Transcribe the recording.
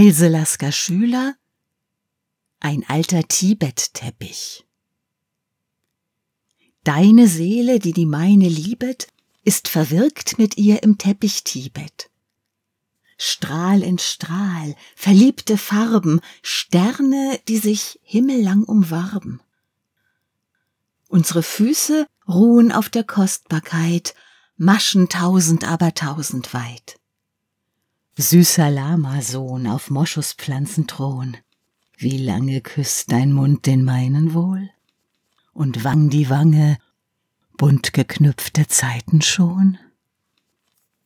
Else Lasker Schüler Ein alter Tibet-Teppich Deine Seele, die die meine liebet, ist verwirkt mit ihr im Teppich Tibet. Strahl in Strahl, verliebte Farben, Sterne, die sich himmellang umwarben. Unsere Füße ruhen auf der Kostbarkeit, Maschen tausend aber tausend weit. Süßer Lama-Sohn auf Moschuspflanzenthron, wie lange küsst dein Mund den meinen wohl? Und Wang die Wange, bunt geknüpfte Zeiten schon?